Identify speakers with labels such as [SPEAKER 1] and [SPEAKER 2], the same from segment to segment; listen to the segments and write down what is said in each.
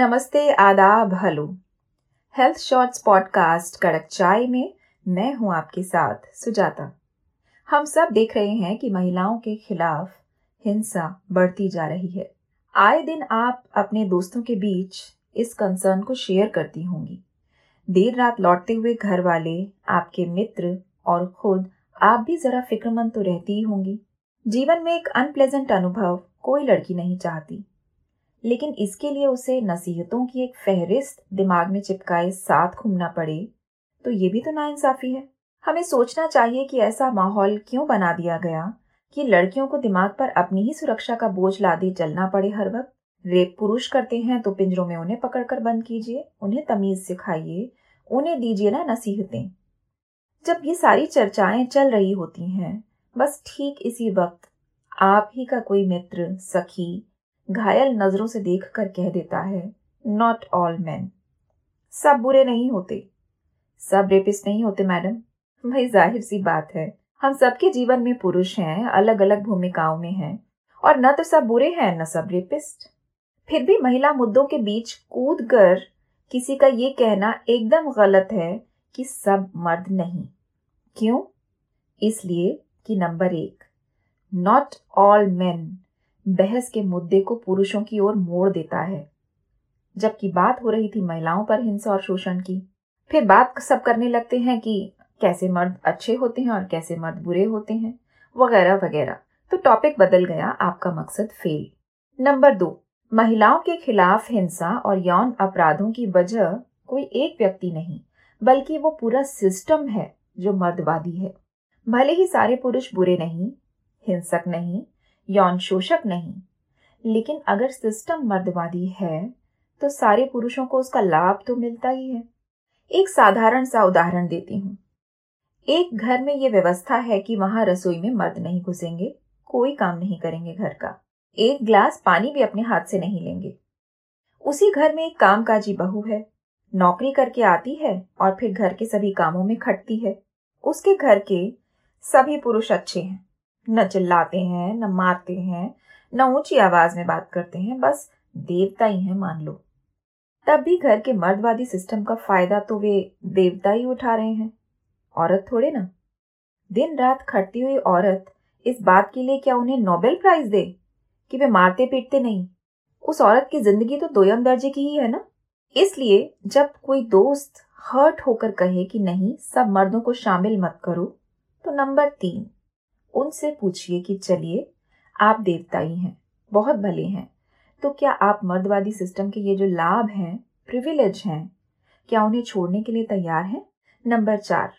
[SPEAKER 1] नमस्ते, आदाब, hello. Health shorts podcast कड़क चाय में मैं हूँ आपके साथ सुजाता। हम सब देख रहे हैं कि महिलाओं के खिलाफ हिंसा बढ़ती जा रही है। आए दिन आप अपने दोस्तों के बीच इस कंसर्न को शेयर करती होंगी। देर रात लौटते हुए घर वाले, आपके मित्र और खुद, आप भी जरा फिक्रमंद तो रहती ही होंगी। जीवन में एक अनप्लेजेंट अनुभव कोई लड़की नहीं चाहती। लेकिन इसके लिए उसे नसीहतों की एक फहरिस्त दिमाग में चिपकाए साथ घूमना पड़े। तो ये भी तो नाइंसाफी है। हमें सोचना चाहिए कि ऐसा माहौल क्यों बना दिया गया कि लड़कियों को दिमाग पर अपनी ही सुरक्षा का बोझ लादे चलना पड़े हर वक्त। रेप पुरुष करते हैं तो पिंजरों में उन्हें पकड़कर बंद कीजिए, उन्हें तमीज सिखाइए, उन्हें दीजिए ना नसीहतें। जब ये सारी चर्चाएँ चल रही होती हैं, बस ठीक इसी वक्त आप ही का कोई मित्र, सखी घायल नज़रों से देखकर कह देता है नॉट ऑल मैन सब बुरे नहीं होते. सब रेपिस्ट नहीं होते, मैडम. भाई, ज़ाहिर सी बात है, हम सबके जीवन में पुरुष हैं अलग अलग भूमिकाओं में हैं, और न तो सब बुरे हैं, न सब रेपिस्ट फिर भी महिला मुद्दों के बीच कूद कर किसी का ये कहना एकदम गलत है कि सब मर्द नहीं। क्यों? इसलिए कि नंबर एक नॉट ऑल मेन बहस के मुद्दे को पुरुषों की ओर मोड़ देता है। जबकि बात हो रही थी महिलाओं पर हिंसा और शोषण की, फिर बात सब करने लगते हैं कि कैसे मर्द अच्छे होते हैं और कैसे मर्द बुरे होते हैं, वगैरह वगैरह। तो टॉपिक बदल गया, आपका मकसद फेल नंबर दो, महिलाओं के खिलाफ हिंसा और यौन अपराधों की वजह कोई एक व्यक्ति नहीं, बल्कि वो पूरा सिस्टम है जो मर्दवादी है। भले ही सारे पुरुष बुरे नहीं, हिंसक नहीं यौन शोषक नहीं। लेकिन अगर सिस्टम मर्दवादी है तो सारे पुरुषों को उसका लाभ तो मिलता ही है। एक साधारण सा उदाहरण देती हूँ। एक घर में ये व्यवस्था है कि वहाँ रसोई में मर्द नहीं घुसेंगे, कोई काम नहीं करेंगे घर का। एक ग्लास पानी भी अपने हाथ से नहीं लेंगे। उसी घर में एक कामकाजी बहू है। नौकरी करके आती है और फिर घर के सभी कामों में खटती है। उसके घर के सभी पुरुष अच्छे हैं। न चिल्लाते हैं, न मारते हैं, न ऊँची आवाज़ में बात करते हैं, बस देवता ही है मान लो। तब भी घर के मर्दवादी सिस्टम का फ़ायदा तो वे देवता ही उठा रहे हैं। औरत थोड़े ना। दिन रात खटती हुई औरत इस बात के लिए क्या उन्हें नोबेल प्राइज दे कि वे मारते पीटते नहीं? उस औरत की ज़िंदगी तो दोयम दर्जे की ही है ना? इसलिए जब कोई दोस्त हर्ट होकर कहे कि नहीं, सब मर्दों को शामिल मत करो तो नंबर तीन। उनसे पूछिए कि चलिए, आप देवता ही हैं बहुत भले हैं तो क्या आप मर्दवादी सिस्टम के ये जो लाभ हैं प्रिविलेज हैं, क्या उन्हें छोड़ने के लिए तैयार हैं? नंबर चार,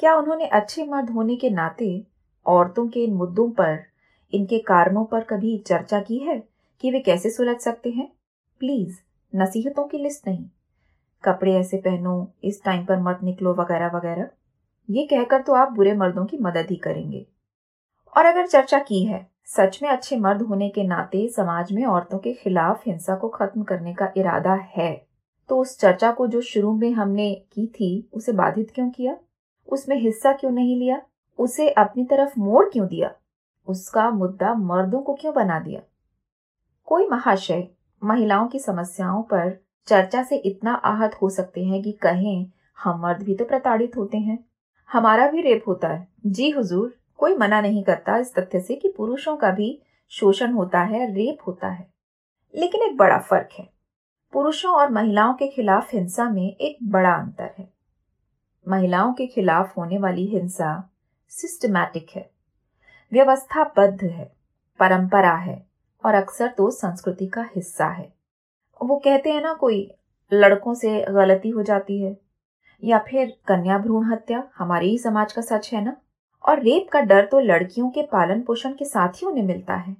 [SPEAKER 1] क्या उन्होंने अच्छे मर्द होने के नाते औरतों के इन मुद्दों पर, इनके कारणों पर कभी चर्चा की है कि वे कैसे सुलझ सकते हैं? प्लीज़ नसीहतों की लिस्ट नहीं। कपड़े ऐसे पहनो, इस टाइम पर मत निकलो, वगैरह वगैरह। ये कहकर तो आप बुरे मर्दों की मदद ही करेंगे। और अगर चर्चा की है, सच में अच्छे मर्द होने के नाते समाज में औरतों के खिलाफ हिंसा को खत्म करने का इरादा है तो उस चर्चा को जो शुरू में हमने की थी, उसे बाधित क्यों किया? उसमें हिस्सा क्यों नहीं लिया? उसे अपनी तरफ़ मोड़ क्यों दिया? उसका मुद्दा मर्दों को क्यों बना दिया? कोई महाशय महिलाओं की समस्याओं पर चर्चा से इतना आहत हो सकते हैं कि कहें, हम मर्द भी तो प्रताड़ित होते हैं। हमारा भी रेप होता है। जी हुजूर। कोई मना नहीं करता इस तथ्य से कि पुरुषों का भी शोषण होता है, रेप होता है। लेकिन एक बड़ा फ़र्क है। पुरुषों और महिलाओं के खिलाफ हिंसा में एक बड़ा अंतर है। महिलाओं के खिलाफ होने वाली हिंसा सिस्टमैटिक है, व्यवस्थाबद्ध है, परंपरा है और अक्सर तो संस्कृति का हिस्सा है। वो कहते हैं ना, कोई लड़कों से गलती हो जाती है या फिर कन्या भ्रूण हत्या, हमारे ही समाज का सच है ना? और रेप का डर तो लड़कियों के पालन पोषण के साथ ही उन्हें मिलता है।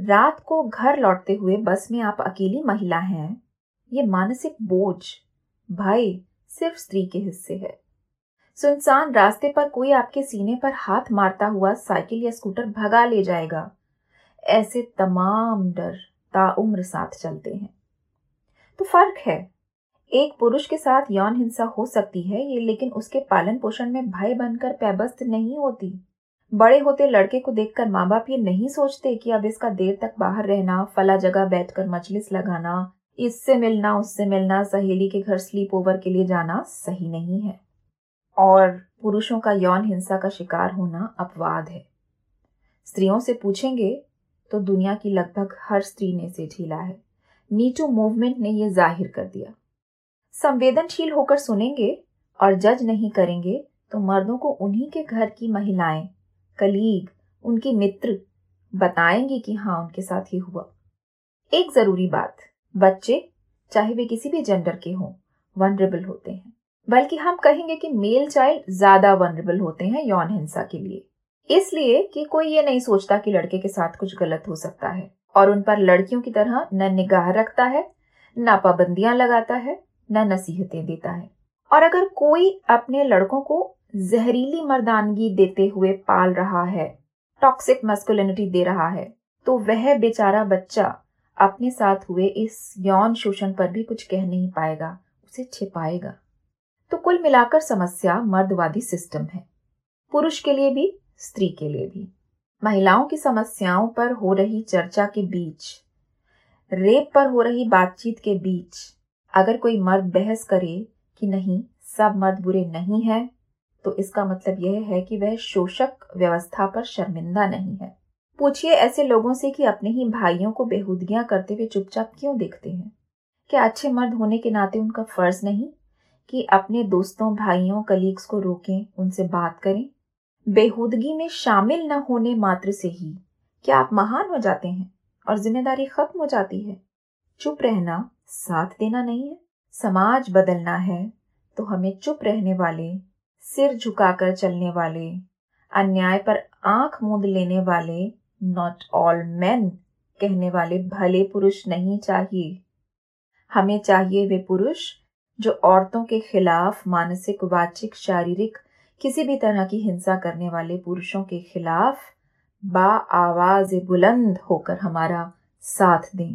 [SPEAKER 1] रात को घर लौटते हुए बस में आप अकेली महिला हैं, ये मानसिक बोझ, भय सिर्फ़ स्त्री के हिस्से है। सुनसान रास्ते पर कोई आपके सीने पर हाथ मारता हुआ साइकिल या स्कूटर भगा ले जाएगा। ऐसे तमाम डर ताउम्र साथ चलते हैं। तो फ़र्क है एक पुरुष के साथ यौन हिंसा हो सकती है, ये लेकिन उसके पालन पोषण में भय बनकर पैबस्त नहीं होती। बड़े होते लड़के को देखकर माँ बाप ये नहीं सोचते कि अब इसका देर तक बाहर रहना, फला जगह बैठकर मजलिस लगाना, इससे मिलना, उससे मिलना, सहेली के घर स्लीप ओवर के लिए जाना सही नहीं है। और पुरुषों का यौन हिंसा का शिकार होना अपवाद है। स्त्रियों से पूछेंगे तो दुनिया की लगभग हर स्त्री ने इसे झीला है। मीटू मूवमेंट ने यह ज़ाहिर कर दिया। संवेदनशील होकर सुनेंगे और जज नहीं करेंगे तो मर्दों को उन्हीं के घर की महिलाएँ, कलीग, उनके मित्र बताएँगे कि हाँ उनके साथ ये हुआ। एक ज़रूरी बात, बच्चे, चाहे वे किसी भी जेंडर के हों वनरेबल होते हैं। बल्कि हम कहेंगे कि मेल चाइल्ड ज़्यादा वनरेबल होते हैं यौन हिंसा के लिए। इसलिए कि कोई ये नहीं सोचता कि लड़के के साथ कुछ गलत हो सकता है, और उन पर लड़कियों की तरह न निगाह रखता है न पाबंदियाँ लगाता है न नसीहतें देता है। और अगर कोई अपने लड़कों को जहरीली मर्दानगी देते हुए पाल रहा है टॉक्सिक मस्कुलिनिटी दे रहा है तो वह बेचारा बच्चा अपने साथ हुए इस यौन शोषण पर भी कुछ कह नहीं पाएगा, उसे छिपाएगा। तो कुल मिलाकर समस्या मर्दवादी सिस्टम है। पुरुष के लिए भी, स्त्री के लिए भी। महिलाओं की समस्याओं पर हो रही चर्चा के बीच, रेप पर हो रही बातचीत के बीच अगर कोई मर्द बहस करे कि नहीं, सब मर्द बुरे नहीं हैं तो इसका मतलब यह है कि वह शोषक व्यवस्था पर शर्मिंदा नहीं है। पूछिए ऐसे लोगों से कि अपने ही भाइयों को बेहूदगियाँ करते हुए चुपचाप क्यों देखते हैं? क्या अच्छे मर्द होने के नाते उनका फ़र्ज़ नहीं कि अपने दोस्तों, भाइयों कलीग्स को रोकें, उनसे बात करें? बेहूदगी में शामिल न होने मात्र से ही क्या आप महान हो जाते हैं और ज़िम्मेदारी खत्म हो जाती है? चुप रहना साथ देना नहीं है, समाज बदलना है तो हमें चुप रहने वाले, सिर झुकाकर चलने वाले, अन्याय पर आँख मूंद लेने वाले नॉट ऑल मैन कहने वाले भले पुरुष नहीं चाहिए। हमें चाहिए वे पुरुष जो औरतों के खिलाफ मानसिक, वाचिक, शारीरिक किसी भी तरह की हिंसा करने वाले पुरुषों के खिलाफ बा आवाज़ बुलंद होकर हमारा साथ दें।